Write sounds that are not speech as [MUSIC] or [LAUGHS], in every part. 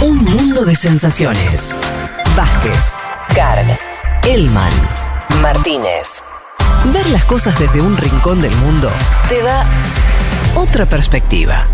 Un mundo de sensaciones. Vázquez, Carg, Elman, Martínez. Ver las cosas desde un rincón del mundo te da otra perspectiva.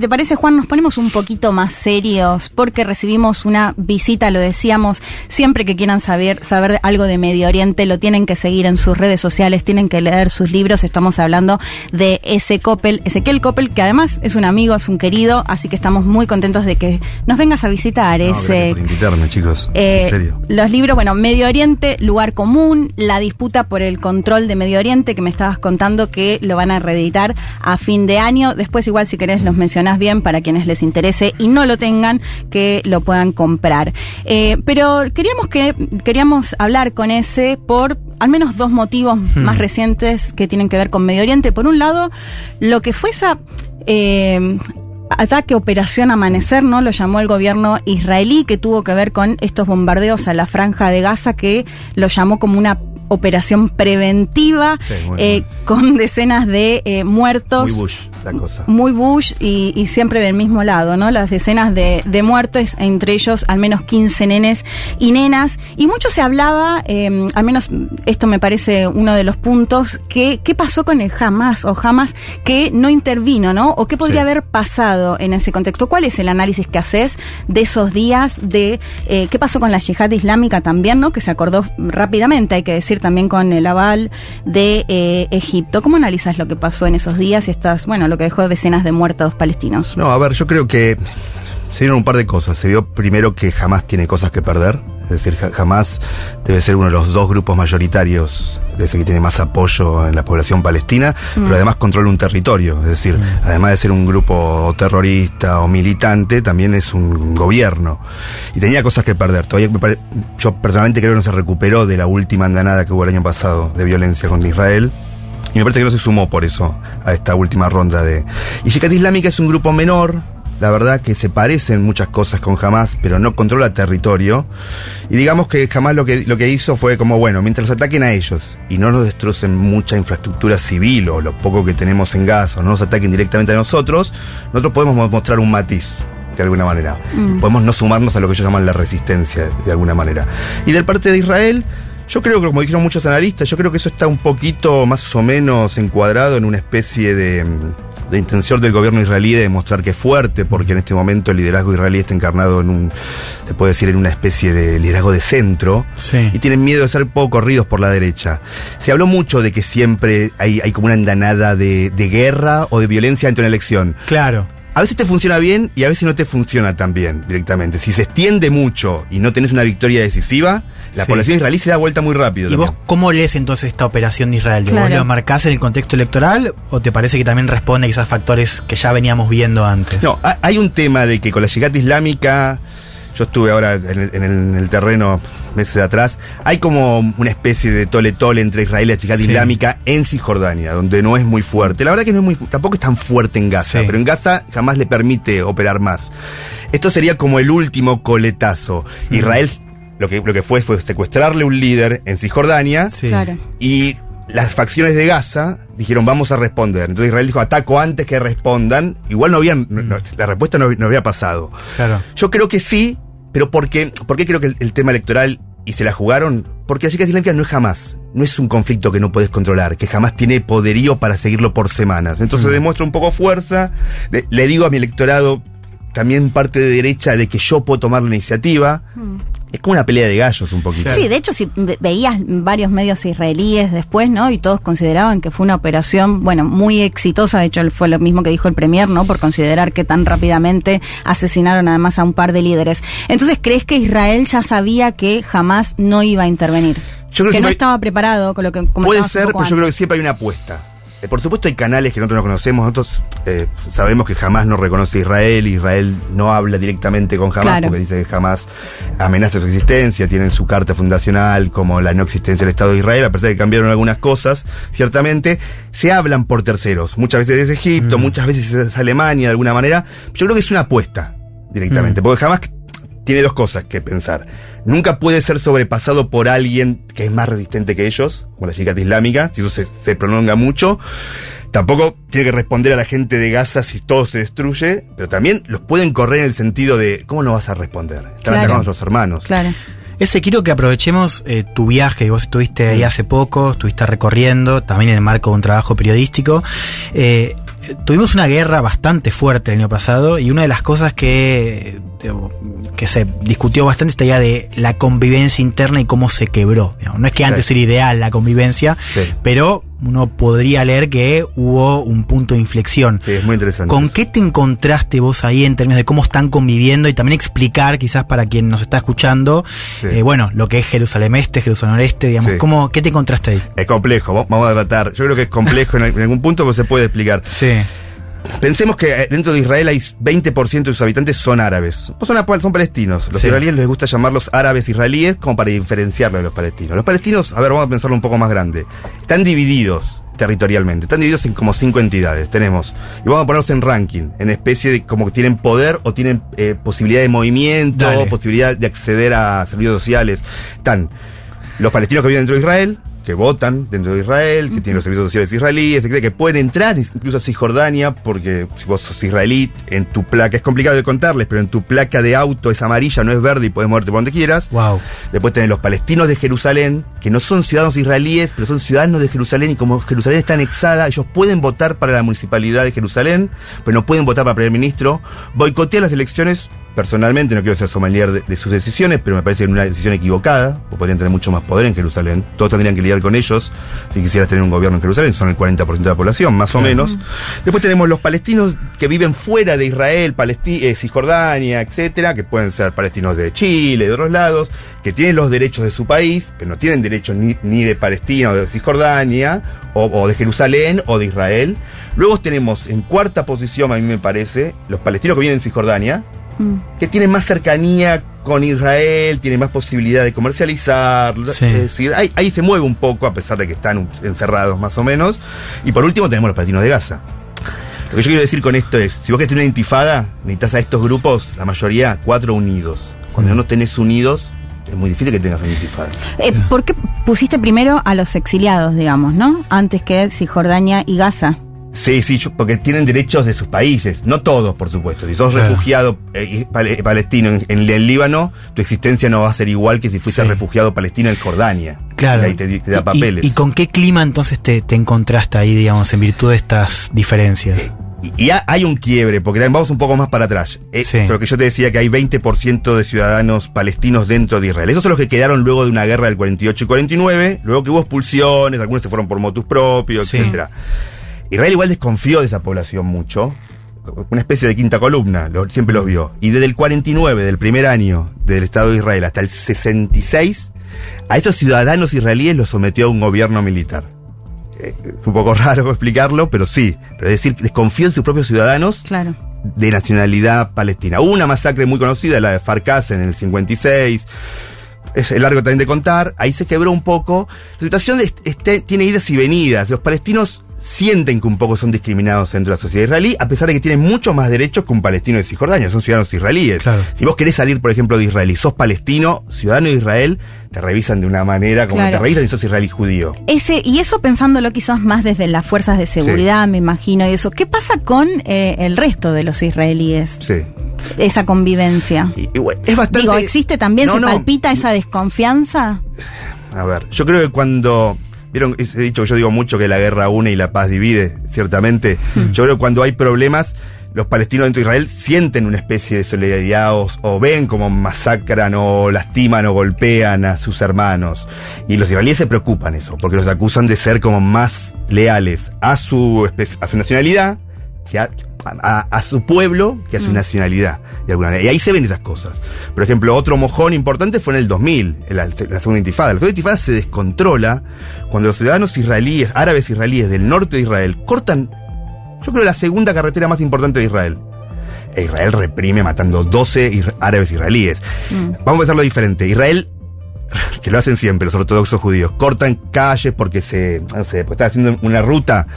Si te parece, Juan, nos ponemos un poquito más serios porque recibimos una visita, lo decíamos, siempre que quieran saber, saber algo de Medio Oriente, lo tienen que seguir en sus redes sociales, tienen que leer sus libros. Estamos hablando de ese Coppel, Ezequiel Coppel, que además es un amigo, es un querido, así que estamos muy contentos de que nos vengas a visitar. No, ese, gracias por invitarme, chicos. eh, en serio. Los libros, bueno, Medio Oriente, lugar común, la disputa por el control de Medio Oriente, que me estabas contando que lo van a reeditar a fin de año. Después, igual, si querés, los bien para quienes les interese y no lo tengan, que lo puedan comprar. Eh, pero queríamos que queríamos hablar con ese por al menos dos motivos más recientes que tienen que ver con Medio Oriente. Por un lado, lo que fue esa eh, ataque Operación Amanecer, ¿no? Lo llamó el gobierno israelí, que tuvo que ver con estos bombardeos a la franja de Gaza, que lo llamó como una operación preventiva, Sí, eh, con decenas de eh, muertos. Muy Bush, la cosa. Muy Bush y, y siempre del mismo lado, ¿no? Las decenas de, de muertos, entre ellos al menos 15 nenes y nenas. Y mucho se hablaba, eh, al menos esto me parece uno de los puntos, que qué pasó con el Hamas o Hamas que no intervino, ¿no? O qué podría Sí. haber pasado en ese contexto. ¿Cuál es el análisis que haces de esos días de eh, qué pasó con la yihad islámica también, ¿no? Que se acordó rápidamente, hay que decir también con el aval de eh, Egipto. ¿Cómo analizas lo que pasó en esos días y estas, bueno, lo que dejó decenas de muertos palestinos? No, a ver, yo creo que se dieron un par de cosas. Se vio primero que jamás tiene cosas que perder. Es decir, ja- jamás debe ser uno de los dos grupos mayoritarios, es decir, que tiene más apoyo en la población palestina, pero además controla un territorio. Es decir, además de ser un grupo terrorista o militante, también es un gobierno. Y tenía cosas que perder. Todavía me pare- yo personalmente creo que no se recuperó de la última andanada que hubo el año pasado de violencia contra Israel. Y me parece que no se sumó por eso a esta última ronda de... Y Yihad Islámica es un grupo menor, la verdad que se parecen muchas cosas con Hamas, pero no controla territorio. Y digamos que Hamas lo que, lo que hizo fue como, bueno, mientras los ataquen a ellos y no nos destrocen mucha infraestructura civil o lo poco que tenemos en Gaza, o no nos ataquen directamente a nosotros, nosotros podemos mo- mostrar un matiz. De alguna manera. Mm. Podemos no sumarnos a lo que ellos llaman la resistencia, de alguna manera. Y del parte de Israel, yo creo que, como dijeron muchos analistas, yo creo que eso está un poquito más o menos encuadrado en una especie de, de intención del gobierno israelí de demostrar que es fuerte, porque en este momento el liderazgo israelí está encarnado en un, se puede decir, en una especie de liderazgo de centro, Sí. y tienen miedo de ser poco corridos por la derecha. Se habló mucho de que siempre hay, hay como una andanada de, de guerra o de violencia ante una elección. Claro. A veces te funciona bien y a veces no te funciona tan bien directamente. Si se extiende mucho y no tenés una victoria decisiva, la Sí. población israelí se da vuelta muy rápido. ¿Y vos cómo lees entonces esta operación de Israel? ¿Vos Claro. lo marcás en el contexto electoral o te parece que también responde quizás factores que ya veníamos viendo antes? No, ha- hay un tema de que con la llegada islámica, yo estuve ahora en el, en el- en el terreno meses atrás, hay como una especie de tole-tole entre Israel y la Sí. islámica en Cisjordania, donde no es muy fuerte. La verdad que no es muy, tampoco es tan fuerte en Gaza, Sí. pero en Gaza jamás le permite operar más. Esto sería como el último coletazo. Mm. Israel lo que, lo que fue fue secuestrarle un líder en Cisjordania Sí. Claro. y las facciones de Gaza dijeron vamos a responder. Entonces Israel dijo ataco antes que respondan. Igual no habían, no- la respuesta no, no había pasado. Claro. Yo creo que sí, pero ¿por qué, ¿por qué creo que el, el tema electoral y se la jugaron? Porque la chica islámica no es jamás. No es un conflicto que no puedes controlar, que jamás tiene poderío para seguirlo por semanas. Entonces Mm. demuestra un poco fuerza. Le, le digo a mi electorado, también parte de derecha, de que yo puedo tomar la iniciativa. Es como una pelea de gallos un poquito. Sí, de hecho, si ve- veías varios medios israelíes después, ¿no? Y todos consideraban que fue una operación, bueno, muy exitosa. De hecho, fue lo mismo que dijo el Premier, ¿no? Por considerar que tan rápidamente asesinaron además a un par de líderes. Entonces, ¿crees que Israel ya sabía que jamás no iba a intervenir? Yo creo que que no hay- estaba preparado con lo que Puede ser, pero yo creo que siempre hay una apuesta. Eh, por supuesto hay canales que nosotros no conocemos, nosotros eh, sabemos que jamás no reconoce Israel, Israel no habla directamente con Hamas Claro. porque dice que jamás amenaza su existencia, tienen su carta fundacional como la no existencia del Estado de Israel, a pesar de que cambiaron algunas cosas, ciertamente, se hablan por terceros, muchas veces es Egipto, Mm. muchas veces es Alemania de alguna manera, yo creo que es una apuesta directamente, Mm. porque jamás tiene dos cosas que pensar. Nunca puede ser sobrepasado por alguien que es más resistente que ellos, como la yihad islámica, si eso se, se prolonga mucho. Tampoco tiene que responder a la gente de Gaza si todo se destruye, pero también los pueden correr en el sentido de, ¿cómo no vas a responder? Están Claro. atacando a nuestros hermanos. Claro. Ese quiero que aprovechemos eh, tu viaje, vos estuviste ahí hace poco, estuviste recorriendo, también en el marco de un trabajo periodístico. Eh, tuvimos una guerra bastante fuerte el año pasado y una de las cosas que, que se discutió bastante esta idea de la convivencia interna y cómo se quebró. No es que antes Sí. era ideal la convivencia, Sí. pero uno podría leer que hubo un punto de inflexión. Sí, es muy interesante. ¿Con qué te encontraste vos ahí en términos de cómo están conviviendo y también explicar, quizás para quien nos está escuchando, Sí. eh, bueno, lo que es Jerusalén Este, Jerusalén Oeste, digamos, Sí. ¿cómo, ¿qué te encontraste ahí? Es complejo, va- vamos a tratar. Yo creo que es complejo en, en algún punto, pero se puede explicar. Sí. Pensemos que eh, dentro de Israel hay 20% de sus habitantes son árabes. O son, son palestinos. Los Sí. israelíes les gusta llamarlos árabes israelíes como para diferenciarlos de los palestinos. Los palestinos, a ver, vamos a pensarlo un poco más grande. Están divididos territorialmente. Están divididos en como cinco entidades. Tenemos, y vamos a ponerlos en ranking, en especie de como que tienen poder o tienen eh, posibilidad de movimiento, Dale. posibilidad de acceder a servicios sociales. Están los palestinos que viven dentro de Israel, que votan dentro de Israel, que tienen los servicios sociales israelíes, etcétera, que pueden entrar incluso a Cisjordania, porque si vos sos israelí, en tu placa, es complicado de contarles, pero en tu placa de auto es amarilla, no es verde y puedes moverte por donde quieras. Wow. Después tenés los palestinos de Jerusalén, que no son ciudadanos israelíes, pero son ciudadanos de Jerusalén y como Jerusalén está anexada, ellos pueden votar para la municipalidad de Jerusalén, pero no pueden votar para primer ministro. Boicotear las elecciones, personalmente, no quiero ser sommelier de, de sus decisiones, pero me parece que es una decisión equivocada, o podrían tener mucho más poder en Jerusalén. Todos tendrían que lidiar con ellos si quisieras tener un gobierno en Jerusalén, son el 40% de la población, más o menos. Después tenemos los palestinos que viven fuera de Israel, Palesti eh, Cisjordania, etcétera, que pueden ser palestinos de Chile, de otros lados, que tienen los derechos de su país, pero no tienen derechos ni, ni de Palestina o de Cisjordania, o, o de Jerusalén o de Israel. Luego tenemos en cuarta posición, a mí me parece, los palestinos que viven en Cisjordania, Mm. que tienen más cercanía con Israel, tienen más posibilidad de comercializar. Sí. Es decir, ahí, ahí se mueve un poco, a pesar de que están encerrados más o menos. Y por último tenemos los palestinos de Gaza. Lo que yo quiero decir con esto es, si vos querés tener una intifada, necesitas a estos grupos, la mayoría, cuatro unidos. Cuando Mm. no tenés unidos, es muy difícil que tengas una intifada. Eh, ¿Por qué pusiste primero a los exiliados, digamos, no? Antes que Cisjordania y Gaza. Sí, sí, porque tienen derechos de sus países, no todos, por supuesto. Si sos Claro. refugiado eh, palestino en, en el Líbano, tu existencia no va a ser igual que si fuiste Sí. refugiado palestino en Jordania. Claro. Y ahí te, te da Y- papeles. Y, y con qué clima entonces te, te encontraste ahí, digamos, en virtud de estas diferencias? Y, y ha- hay un quiebre, porque vamos un poco más para atrás. Eh, Sí. Pero que yo te decía que hay 20% de ciudadanos palestinos dentro de Israel. Esos son los que quedaron luego de una guerra del 48 y 49, luego que hubo expulsiones, algunos se fueron por motus propios, Sí. etcétera. Israel igual desconfió de esa población mucho. Una especie de quinta columna, lo- siempre los vio. Y desde el 49, del primer año del Estado de Israel, hasta el 66, a estos ciudadanos israelíes los sometió a un gobierno militar. Eh, es un poco [LAUGHS] raro explicarlo, pero sí. Pero es decir, desconfió de sus propios ciudadanos Claro. de nacionalidad palestina. Hubo una masacre muy conocida, la de Farkas en el 56. Es largo también de contar. Ahí se quebró un poco. La situación es- este- tiene idas y venidas. Los palestinos sienten que un poco son discriminados dentro de la sociedad israelí, a pesar de que tienen muchos más derechos que un palestino de Cisjordania. Son ciudadanos israelíes. Claro. Si vos querés salir, por ejemplo, de Israel y sos palestino, ciudadano de Israel, te revisan de una manera como Claro. te revisan si sos israelí judío. Ese, y eso pensándolo quizás más desde las fuerzas de seguridad, me imagino, y eso. ¿Qué pasa con eh, el resto de los israelíes? Sí. Esa convivencia. Y- y bueno, es bastante. Digo, ¿existe también, No, se no. palpita esa desconfianza? A ver, yo creo que cuando. Vieron, he dicho que yo digo mucho que la guerra une y la paz divide, ciertamente. Yo creo que cuando hay problemas, los palestinos dentro de Israel sienten una especie de solidaridad o, o ven como masacran o lastiman o golpean a sus hermanos. Y los israelíes se preocupan eso, porque los acusan de ser como más leales a su, a su nacionalidad que a, a- a su pueblo que a su nacionalidad. De alguna manera. Y ahí se ven esas cosas. Por ejemplo, otro mojón importante fue en el 2000, en la, la segunda intifada. La segunda intifada se descontrola cuando los ciudadanos israelíes, árabes israelíes del norte de Israel, cortan, yo creo, la segunda carretera más importante de Israel. E Israel reprime matando 12 isra- árabes israelíes. Mm. Vamos a pensarlo diferente. Israel que lo hacen siempre los ortodoxos judíos, cortan calles porque se, no sé, pues están haciendo una ruta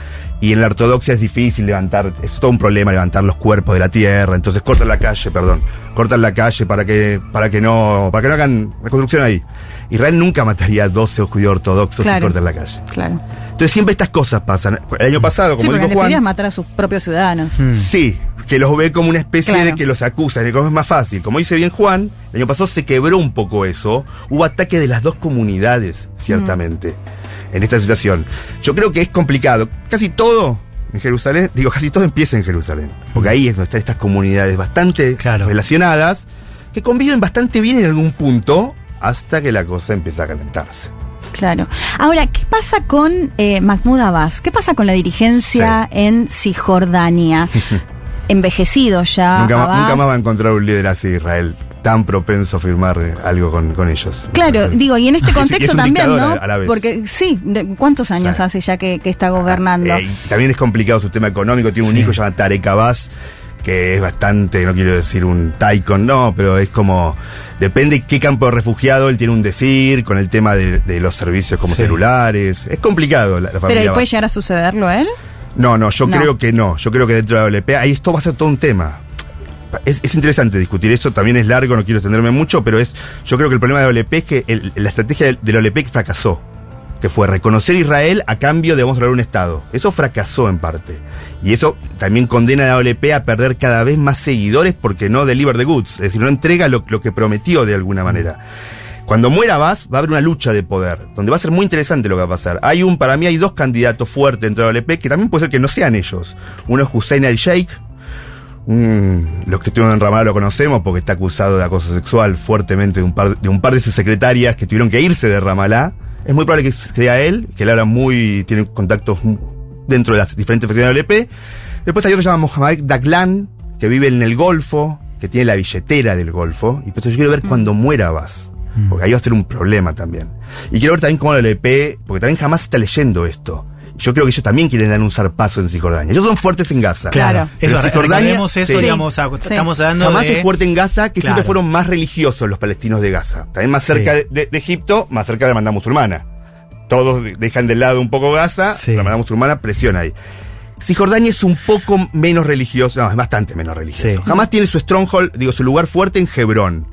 y en la ortodoxia es difícil levantar, es todo un problema levantar los cuerpos de la tierra, entonces cortan la calle, perdón, cortan la calle para que, para que no, para que no hagan reconstrucción ahí. Israel nunca mataría a 12 judíos ortodoxos Claro. si cortan la calle. Claro. Entonces siempre estas cosas pasan. El año pasado, como dijo Juan, matar a sus propios ciudadanos. Mm. Sí, que los ve como una especie Claro. de que los acusan, como es más fácil. Como dice bien Juan, el año pasado se quebró un poco eso. Hubo ataque de las dos comunidades, ciertamente, en esta situación. Yo creo que es complicado. Casi todo en Jerusalén, digo, casi todo empieza en Jerusalén. Porque ahí es donde están estas comunidades bastante Claro. relacionadas, que conviven bastante bien en algún punto, hasta que la cosa empieza a calentarse. Claro. Ahora, ¿qué pasa con eh, Mahmoud Abbas? ¿Qué pasa con la dirigencia en Cisjordania? [LAUGHS] Envejecido ya. nunca, ma- Abbas. nunca más va a encontrar un líder así de Israel tan propenso a firmar algo con, con ellos. Claro, Entonces, digo, y en este [LAUGHS] es- contexto es un también, ¿no? a- a la vez. Porque sí, ¿cuántos años hace ya que, que está gobernando? Eh, y también es complicado su tema económico. Tiene un Sí. hijo llamado Tarek Abbas, que es bastante, no quiero decir un taikon, no, pero es como. Depende qué campo de refugiado él tiene un decir, con el tema de, de los servicios como Sí. celulares. Es complicado la, la Pero familia. ¿y puede llegar a sucederlo él? No, no, yo No. creo que no. Yo creo que dentro de la WP, ahí esto va a ser todo un tema. Es, es interesante discutir esto, también es largo, no quiero extenderme mucho, pero es, yo creo que el problema de la WP es que la estrategia de, la WP fracasó, que fue reconocer Israel a cambio de lograr un Estado. Eso fracasó en parte. Y eso también condena a la WP a perder cada vez más seguidores porque no deliver the goods, es decir, no entrega lo, que prometió de alguna manera. Cuando muera Abbas, va a haber una lucha de poder, donde va a ser muy interesante lo que va a pasar. Hay un, para mí hay dos candidatos fuertes dentro de la OLP, que también puede ser que no sean ellos. Uno es Hussein al-Sheikh, un- los que estuvieron en Ramallah lo conocemos porque está acusado de acoso sexual fuertemente de un par de, un par de sus secretarias que tuvieron que irse de Ramallah. Es muy probable que sea él, que él habla muy, tiene contactos dentro de las diferentes facciones de la OLP. Después hay otro que se llama Mohamed Daglan, que vive en el Golfo, que tiene la billetera del Golfo. Y pues yo quiero ver cuando muera Abbas. Porque ahí va a ser un problema también. Y quiero ver también cómo la LP, porque también jamás está leyendo esto. Yo creo que ellos también quieren dar un zarpazo en Cisjordania. Ellos son fuertes en Gaza. Claro. Eso, Cisjordania- eso, Sí. digamos, a- Sí. estamos hablando Jamás de... es fuerte en Gaza, que siempre fueron más religiosos los palestinos de Gaza. También más cerca Sí. de, Egipto, más cerca de la hermandad musulmana. Todos de- dejan de lado un poco Gaza, Sí. la hermandad musulmana presiona ahí. Cisjordania es un poco menos religioso, no, es bastante menos religioso. Sí. Jamás tiene su stronghold, digo, su lugar fuerte en Hebrón.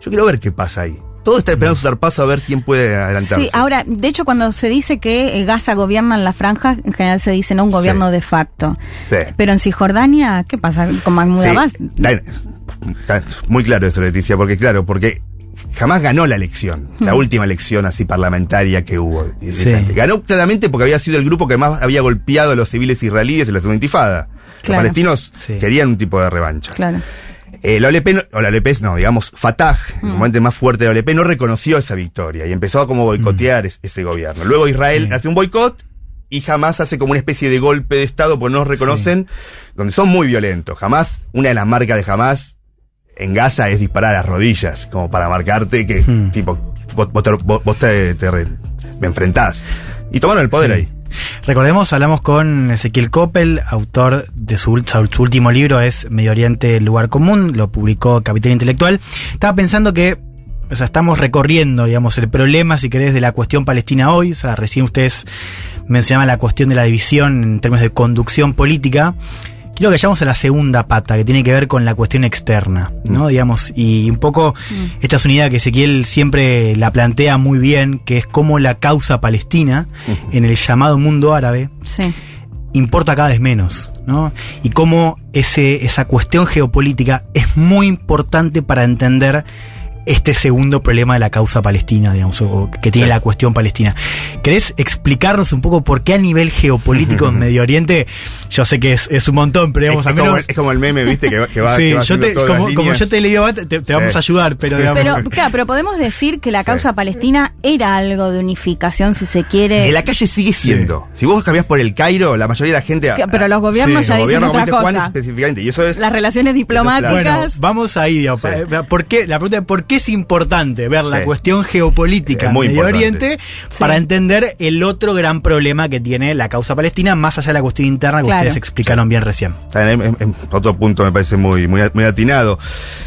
Yo quiero ver qué pasa ahí. Todo está esperando su zarpazo a ver quién puede adelantarse. Sí, ahora, de hecho, cuando se dice que eh, Gaza gobierna en la franja, en general se dice no un gobierno Sí. de facto. Sí. Pero en Cisjordania, ¿qué pasa con Mahmoud Sí, Abbas? la- está muy claro eso, Leticia, porque claro, porque jamás ganó la elección, la Hmm. última elección así parlamentaria que hubo. Sí. Ganó claramente porque había sido el grupo que más había golpeado a los civiles israelíes en la segunda intifada. Los palestinos Sí. querían un tipo de revancha. Claro. Eh, la OLP, no- o la OLP, no, digamos, Fatah, el comandante más fuerte de la OLP, no reconoció esa victoria y empezó a como boicotear es- ese gobierno. Luego Israel Sí. hace un boicot y jamás hace como una especie de golpe de Estado, porque no los reconocen, donde son muy violentos. Jamás, una de las marcas de jamás en Gaza es disparar a las rodillas, como para marcarte que, Hmm. tipo, vos, vos te, vos- te- te me enfrentás. Y tomaron el poder Sí. ahí. Recordemos, hablamos con Ezequiel Coppel, autor de su, su último libro, es Medio Oriente, lugar común, lo publicó Capital Intelectual. Estaba pensando que, estamos recorriendo, digamos, el problema, si querés, de la cuestión palestina hoy. O sea, recién ustedes mencionaban la cuestión de la división en términos de conducción política. Quiero que vayamos a la segunda pata, que tiene que ver con la cuestión externa, ¿no? Digamos, y un poco esta es una idea que Ezequiel siempre la plantea muy bien, que es cómo la causa palestina en el llamado mundo árabe Sí. importa cada vez menos, ¿no? Y cómo ese, esa cuestión geopolítica es muy importante para entender este segundo problema de la causa palestina, digamos, o que tiene Sí. la cuestión palestina. ¿Querés explicarnos un poco por qué a nivel geopolítico en [LAUGHS] Medio Oriente, yo sé que es, es un montón, pero digamos, es, como, menos... es como el meme, ¿viste? Que, va- que va, sí, que va yo te- todas como, las como líneas. yo te he leído te, vamos a ayudar, pero digamos... Pero, claro, pero podemos decir que la Sí. causa palestina era algo de unificación, si se quiere. En la calle sigue siendo. Si vos cambiás por el Cairo, la mayoría de la gente. Que- pero los gobiernos Sí, ya los dicen gobiernos, otra cosa. específicamente. Y eso es. Las relaciones diplomáticas. Bueno, vamos ahí, digamos, Sí. ¿por qué? La pregunta es, ¿por qué es importante ver la Sí. cuestión geopolítica en Medio importante. Oriente para entender el otro gran problema que tiene la causa palestina, más allá de la cuestión interna que Claro. ustedes explicaron bien recién. Otro punto me parece muy, muy, muy atinado.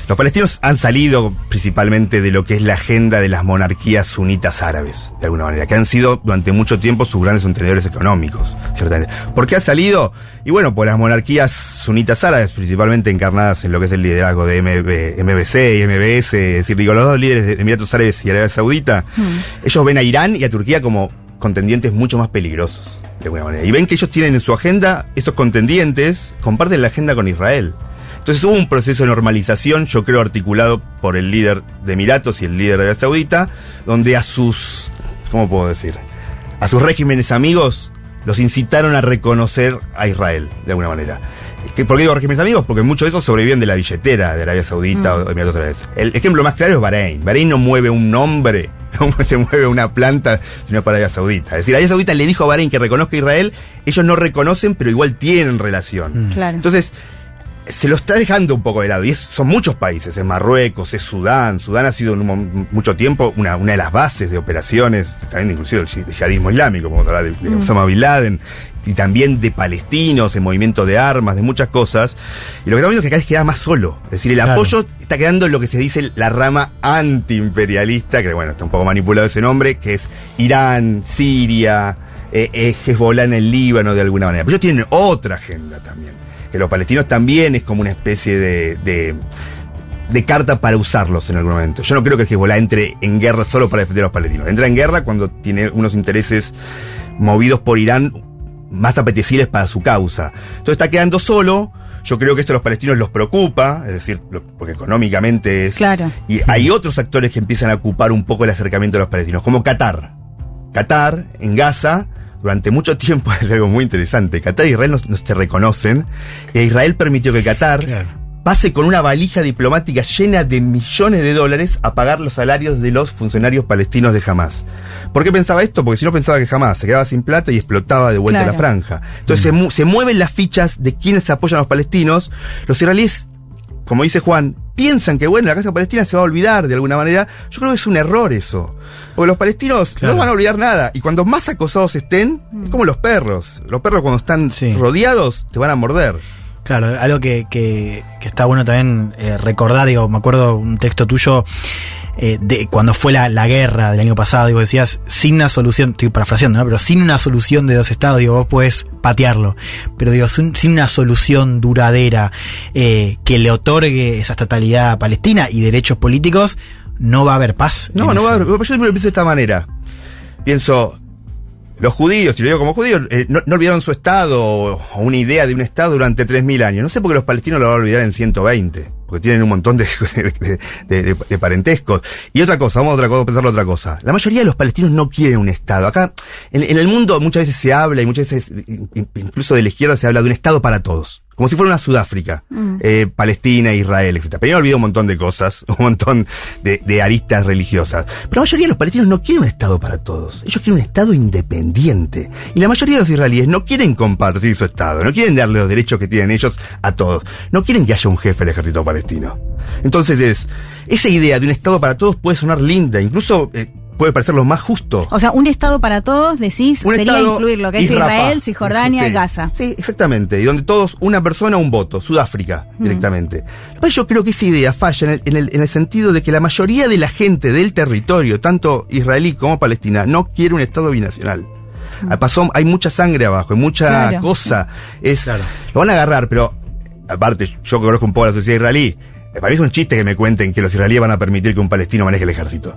Los palestinos han salido principalmente de lo que es la agenda de las monarquías sunitas árabes, de alguna manera, que han sido durante mucho tiempo sus grandes contenedores económicos, ciertamente. ¿Por qué ha salido? Y bueno, por las monarquías sunitas árabes, principalmente encarnadas en lo que es el liderazgo de MB, MBC y MBS, es decir, digo, los dos líderes de Emiratos Árabes y Arabia Saudita, ellos ven a Irán y a Turquía como contendientes mucho más peligrosos, de alguna manera. Y ven que ellos tienen en su agenda, esos contendientes comparten la agenda con Israel. Entonces hubo un proceso de normalización, yo creo, articulado por el líder de Emiratos y el líder de Arabia Saudita, donde a sus, ¿cómo puedo decir? A sus regímenes amigos los incitaron a reconocer a Israel, de alguna manera. ¿Qué- ¿Por qué digo regímenes amigos? Porque muchos de esos sobreviven de la billetera de Arabia Saudita o de Emiratos Árabes. El ejemplo más claro es Bahrein. Bahrein no mueve un nombre, [LAUGHS] no se mueve una planta, sino para Arabia Saudita. Es decir, Arabia Saudita le dijo a Bahrein que reconozca a Israel, ellos no reconocen, pero igual tienen relación. Claro. Entonces, se lo está dejando un poco de lado. Y es- son muchos países, es Marruecos, es Sudán. Sudán ha sido en un mucho tiempo una, una de las bases de operaciones, también inclusive el yi- yihadismo islámico, vamos a hablar de, de Osama Bin Laden, y también de palestinos, en movimiento de armas, de muchas cosas. Y lo que estamos viendo es que cada vez queda más solo. Es decir, el Claro. apoyo está quedando en lo que se dice la rama antiimperialista, que bueno, está un poco manipulado ese nombre, que es Irán, Siria, eh, eh, Hezbollah en el Líbano de alguna manera. Pero ellos tienen otra agenda también. Que los palestinos también es como una especie de, de, de carta para usarlos en algún momento. Yo no creo que Hezbollah entre en guerra solo para defender a los palestinos. Entra en guerra cuando tiene unos intereses movidos por Irán más apetecibles para su causa. Entonces está quedando solo. Yo creo que esto a los palestinos los preocupa, es decir, lo- porque económicamente es Claro. y hay otros actores que empiezan a ocupar un poco el acercamiento de los palestinos, como Qatar. Qatar, en Gaza, durante mucho tiempo [LAUGHS] es algo muy interesante. Qatar y Israel no, se reconocen. E Israel permitió que Qatar pase con una valija diplomática llena de millones de dólares a pagar los salarios de los funcionarios palestinos de Hamas. ¿Por qué pensaba esto? Porque si no pensaba que Hamas se quedaba sin plata y explotaba de vuelta Claro. la franja. Entonces se, mu- se mueven las fichas de quienes apoyan a los palestinos. Los israelíes como dice Juan, piensan que bueno, la casa palestina se va a olvidar de alguna manera. Yo creo que es un error eso. Porque los palestinos Claro. no van a olvidar nada. Y cuando más acosados estén, es como los perros. Los perros cuando están Sí. rodeados te van a morder. Claro, algo que, que, que está bueno también eh, recordar, digo, me acuerdo un texto tuyo eh, de cuando fue la, la guerra del año pasado, digo, decías, sin una solución, estoy parafraseando, ¿no? Pero sin una solución de dos estados, digo, vos puedes patearlo. Pero digo, sin, sin una solución duradera eh, que le otorgue esa estatalidad a Palestina y derechos políticos, no va a haber paz. No, no va a haber. Yo siempre lo pienso de esta manera. Pienso, los judíos, y lo digo como judíos, eh, no, no olvidaron su Estado o, o una idea de un Estado durante 3.000 años. No sé por qué los palestinos lo van a olvidar en 120, porque tienen un montón [LAUGHS] de, de, de- de- parentescos. Y otra cosa, vamos a otra cosa, a pensarlo otra cosa. La mayoría de los palestinos no quieren un Estado. Acá, en, el mundo muchas veces se habla, y muchas veces, in- in- incluso de la izquierda, se habla de un Estado para todos. Como si fuera una Sudáfrica, eh, Palestina, Israel, etc. Pero yo olvido un montón de cosas, [LAUGHS] un montón de, de aristas religiosas. Pero la mayoría de los palestinos no quieren un Estado para todos. Ellos quieren un Estado independiente. Y la mayoría de los israelíes no quieren compartir su Estado, no quieren darle los derechos que tienen ellos a todos. No quieren que haya un jefe del ejército palestino. Entonces es, esa idea de un Estado para todos puede sonar linda, incluso eh, puede parecer lo más justo. O sea, un Estado para todos, decís, Un sería incluir lo que es Rafah. Israel, Cisjordania Sí. y Gaza. Sí, exactamente. Y donde todos, una persona, un voto. Sudáfrica, directamente. Pero yo creo que esa idea falla en el, en, el, en el sentido de que la mayoría de la gente del territorio, tanto israelí como palestina, no quiere un Estado binacional. Ah, Pasó, hay mucha sangre abajo, hay mucha Claro. cosa. Es, Claro. Lo van a agarrar, pero aparte, yo conozco un poco la sociedad israelí. Para mí es un chiste que me cuenten que los israelíes van a permitir que un palestino maneje el ejército.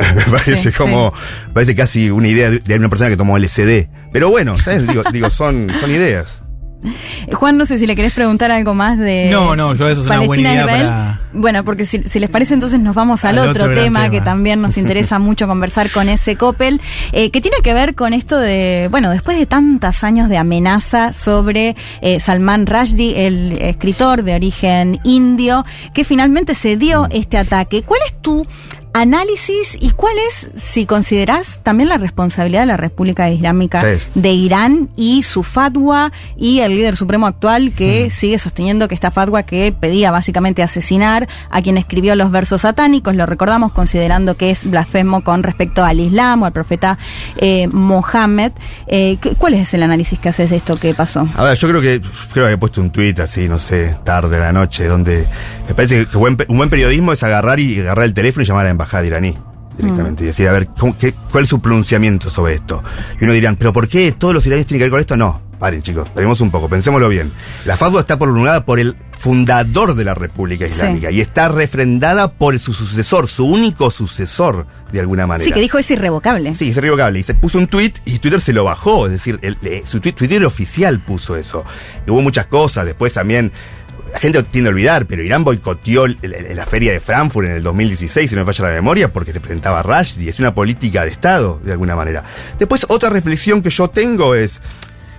[LAUGHS] me parece Sí, como, parece casi una idea de, de una persona que tomó LSD. Pero bueno, ¿sabes? Digo, digo son, son ideas. Eh, Juan, no sé si le querés preguntar algo más de. No, no, yo creo que eso es una buena idea para- Bueno, porque si, si les parece, entonces nos vamos al, Al otro, tema, tema. que también nos [LAUGHS] interesa mucho conversar con ese Coppel, eh, que tiene que ver con esto de, bueno, después de tantos años de amenaza sobre eh, Salman Rushdie, el escritor de origen indio, que finalmente se dio este ataque. ¿Cuál es tu Análisis, ¿y cuál es, si considerás, también la responsabilidad de la República Islámica Sí. de Irán y su fatwa y el líder supremo actual que sigue sosteniendo que esta fatwa que pedía básicamente asesinar a quien escribió los versos satánicos, lo recordamos considerando que es blasfemo con respecto al Islam o al profeta eh, Mohammed. Eh, ¿qué- ¿Cuál es el análisis que haces de esto que pasó? A ver, yo creo que creo que he puesto un tuit así, no sé, tarde a la noche, donde me parece que buen un buen periodismo es agarrar y agarrar el teléfono y llamar a la embajada iraní directamente y decir, a ver, ¿cómo- qué- ¿cuál es su pronunciamiento sobre esto? Y uno dirán, ¿pero por qué todos los iraníes tienen que ver con esto? No, paren chicos, paremos un poco, pensémoslo bien. La fatwa está promulgada por el fundador de la República Islámica y está refrendada por su sucesor, su único sucesor, de alguna manera. Sí, que dijo es irrevocable. Sí, es irrevocable. Y se puso un tweet y Twitter se lo bajó. Es decir, el- eh, su tweet, Twitter oficial puso eso. Y hubo muchas cosas. Después también. La gente tiende a olvidar, pero Irán boicoteó la feria de Frankfurt en el 2016, si no me falla la memoria, porque se presentaba Rushdie. Es una política de Estado, de alguna manera. Después, otra reflexión que yo tengo es.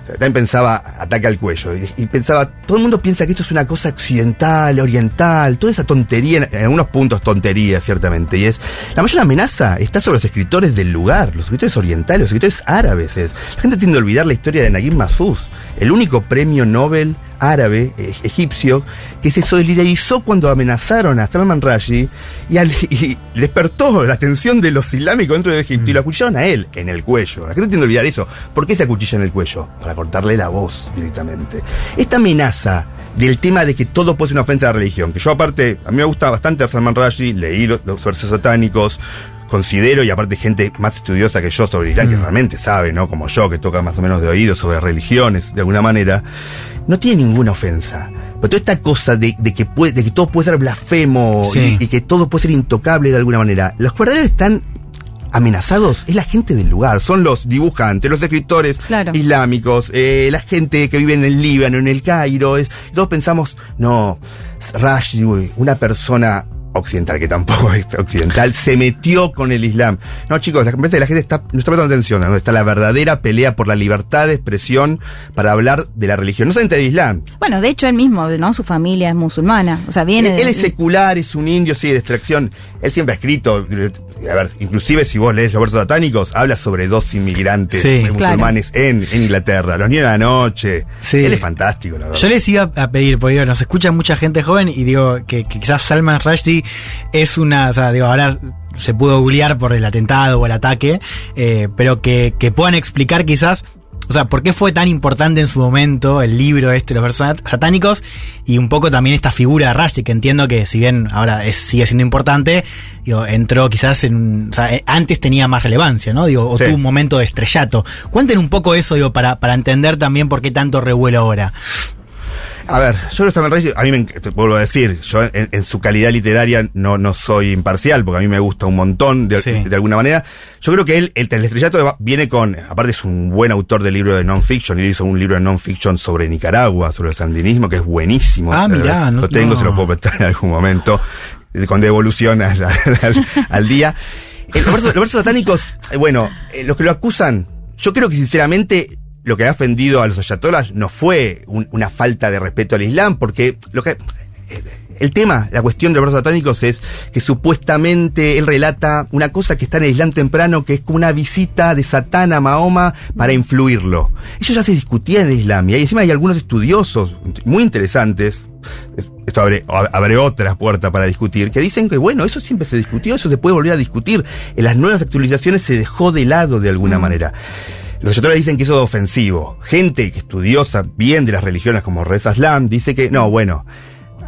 También pensaba ataque al cuello. Y, pensaba, todo el mundo piensa que esto es una cosa occidental, oriental, toda esa tontería, en, algunos puntos tontería, ciertamente. Y es, la mayor amenaza está sobre los escritores del lugar, los escritores orientales, los escritores árabes. Es. La gente tiende a olvidar la historia de Naguib Mahfouz, el único premio Nobel árabe, eh, egipcio, que se solidarizó cuando amenazaron a Salman Rushdie y, al- [LAUGHS] y despertó la atención de los islámicos dentro de Egipto y lo acuchillaron a él en el cuello. La gente tiende a olvidar eso. ¿Por qué se acuchilla en el cuello? Para cortarle la voz directamente. Esta amenaza del tema de que todo puede ser una ofensa a la religión, que yo aparte, a mí me gusta bastante a Salman Rushdie, leí los, los versos satánicos, considero, y aparte gente más estudiosa que yo sobre Irán, que realmente sabe, ¿no? Como yo, que toca más o menos de oído sobre religiones, de alguna manera, no tiene ninguna ofensa. Pero toda esta cosa de, de que puede, de que todo puede ser blasfemo Sí. y, y que todo puede ser intocable de alguna manera, los verdaderos están amenazados es la gente del lugar, son los dibujantes, los escritores Claro. islámicos, eh, la gente que vive en el Líbano, en el Cairo. Es, y todos pensamos, no, uy, una persona occidental, que tampoco [LAUGHS] es occidental, se metió con el Islam. No, chicos, la, la gente está, no está prestando atención a donde está la verdadera pelea por la libertad de expresión para hablar de la religión, no solamente del Islam. Bueno, de hecho él mismo, ¿no? Su familia es musulmana, o sea, viene Él, de- él es secular, es un indio, sí, de extracción. Él siempre ha escrito, a ver, inclusive si vos lees los versos satánicos, habla sobre dos inmigrantes Sí, musulmanes en, en Inglaterra, los niños de la noche. Sí. Él es fantástico, la verdad. Yo les iba a pedir, porque digo, nos escucha mucha gente joven y digo que, que quizás Salman Rushdie es una, o sea, digo, ahora se pudo googlear por el atentado o el ataque, eh, pero que, que puedan explicar quizás, o sea, por qué fue tan importante en su momento el libro este, los versos sat- satánicos, y un poco también esta figura de Rushdie, que entiendo que si bien ahora es, sigue siendo importante, digo, entró quizás en, o sea, eh, antes tenía más relevancia, ¿no? Digo, o Sí. tuvo un momento de estrellato. Cuenten un poco eso, digo, para, para entender también por qué tanto revuelo ahora. A ver, yo lo Salman Rushdie, a mí me te vuelvo a decir, yo en, en su calidad literaria no, no soy imparcial, porque a mí me gusta un montón de, Sí. de alguna manera. Yo creo que él, el, el estrellato viene con, aparte es un buen autor de libro de non-fiction, él hizo un libro de non-fiction sobre Nicaragua, sobre el sandinismo, que es buenísimo. Ah, mirá, no- Lo tengo, no. se lo puedo prestar en algún momento, eh, con devolución [LAUGHS] al, al- al día. Los, versos, los versos satánicos, eh, bueno, eh, los que lo acusan, yo creo que sinceramente lo que ha ofendido a los ayatolas no fue un- una falta de respeto al Islam, porque lo que el tema, la cuestión de los versos satánicos es que supuestamente él relata una cosa que está en el Islam temprano, que es como una visita de Satán a Mahoma para influirlo. Eso ya se discutía en el Islam y ahí encima hay algunos estudiosos muy interesantes. es- Esto abre, abre otra puerta para discutir, que dicen que bueno, eso siempre se discutió, eso se puede volver a discutir. En las nuevas actualizaciones se dejó de lado de alguna manera. Los ayatolas dicen que eso es ofensivo. Gente que estudiosa bien de las religiones como Reza Islam dice que no, bueno,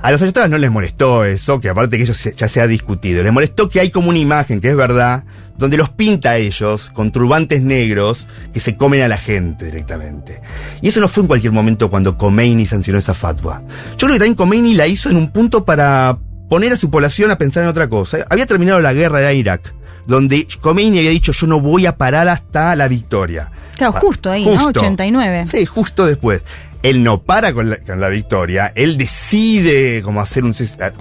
a los ayatolas no les molestó eso, que aparte que eso ya se ha discutido. Les molestó que hay como una imagen, que es verdad, donde los pinta a ellos con turbantes negros que se comen a la gente directamente. Y eso no fue en cualquier momento cuando Khomeini sancionó esa fatwa. Yo creo que también Khomeini la hizo en un punto para poner a su población a pensar en otra cosa. Había terminado la guerra en Irak, donde Khomeini había dicho yo no voy a parar hasta la victoria. Claro, justo ahí, ¿no? 89. Sí, justo después. Él no para con la, con la victoria, él decide como hacer un,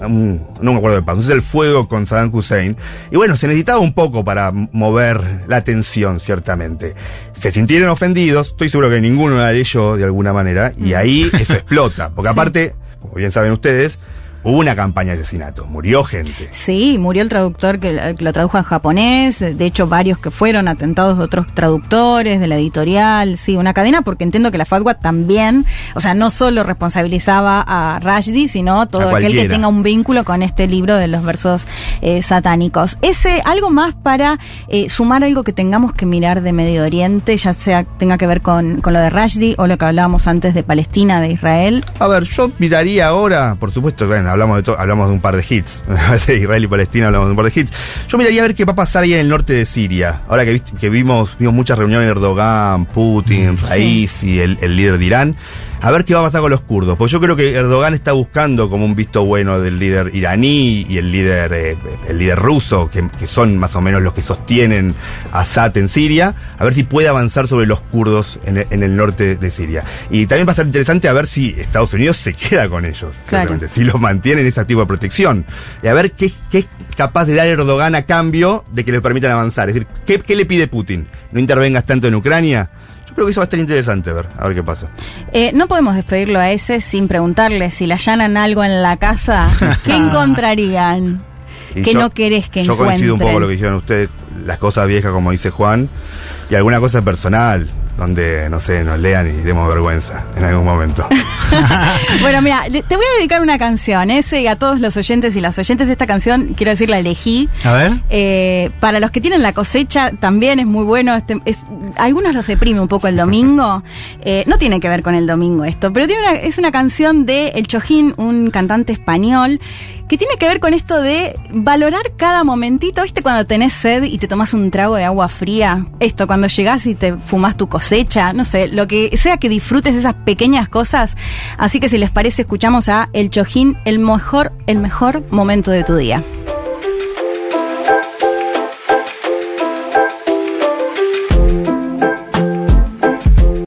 un- no me acuerdo de paso, un el fuego con Saddam Hussein. Y bueno, se necesitaba un poco para mover la atención, ciertamente. Se sintieron ofendidos, estoy seguro que ninguno la leyó de alguna manera, y ahí eso [LAUGHS] explota. Porque aparte, como bien saben ustedes, hubo una campaña de asesinato, murió gente. Sí, murió el traductor que, que lo tradujo en japonés, de hecho varios que fueron atentados de otros traductores, de la editorial, sí, una cadena, porque entiendo que la fatwa también, o sea, no solo responsabilizaba a Rashdi, sino todo aquel que tenga un vínculo con este libro de los versos eh, satánicos. Ese, algo más para eh, sumar algo que tengamos que mirar de Medio Oriente, ya sea tenga que ver con, con lo de Rashdi o lo que hablábamos antes de Palestina, de Israel. A ver, yo miraría ahora, por supuesto, bueno, hablamos de hablamos de un par de hits, [LAUGHS] de Israel y Palestina hablamos de un par de hits. Yo miraría a ver qué va a pasar ahí en el norte de Siria. Ahora que, que vimos, vimos muchas reuniones de Erdogan, Putin, Raisi, el, el líder de Irán. A ver qué va a pasar con los kurdos. Porque yo creo que Erdogan está buscando como un visto bueno del líder iraní y el líder, eh, el líder ruso, que, que son más o menos los que sostienen Assad en Siria, a ver si puede avanzar sobre los kurdos en el, en el norte de Siria. Y también va a ser interesante a ver si Estados Unidos se [LAUGHS] queda con ellos, Claro. si los mantienen ese tipo de protección. Y a ver qué, qué es capaz de dar Erdogan a cambio de que le permitan avanzar. Es decir, ¿qué, qué le pide Putin? ¿No intervengas tanto en Ucrania? Yo creo que eso va a estar interesante, a ver, a ver qué pasa. Eh, no podemos despedirlo a ese sin preguntarle si le allanan algo en la casa, [LAUGHS] ¿qué encontrarían? Y que yo- no querés que Yo coincido un poco encuentren. con lo que dijeron ustedes, las cosas viejas, como dice Juan, y alguna cosa personal, donde, no sé, nos lean y demos vergüenza en algún momento. [LAUGHS] [LAUGHS] Bueno, mira, te voy a dedicar una canción, ese y a todos los oyentes y las oyentes. Esta canción, quiero decir, la elegí. A ver. Eh, para los que tienen la cosecha, también es muy bueno. Este, es, algunos los deprime un poco el domingo. [LAUGHS] Eh, no tiene que ver con el domingo esto, pero tiene una- es una canción de El Chojín, un cantante español, que tiene que ver con esto de valorar cada momentito. ¿Viste cuando tenés sed y te tomas un trago de agua fría? Esto, cuando llegás y te fumas tu cosecha, no sé, lo que sea que disfrutes esas pequeñas cosas. Así que si les parece, escuchamos a El Chojín, el mejor, el mejor momento de tu día.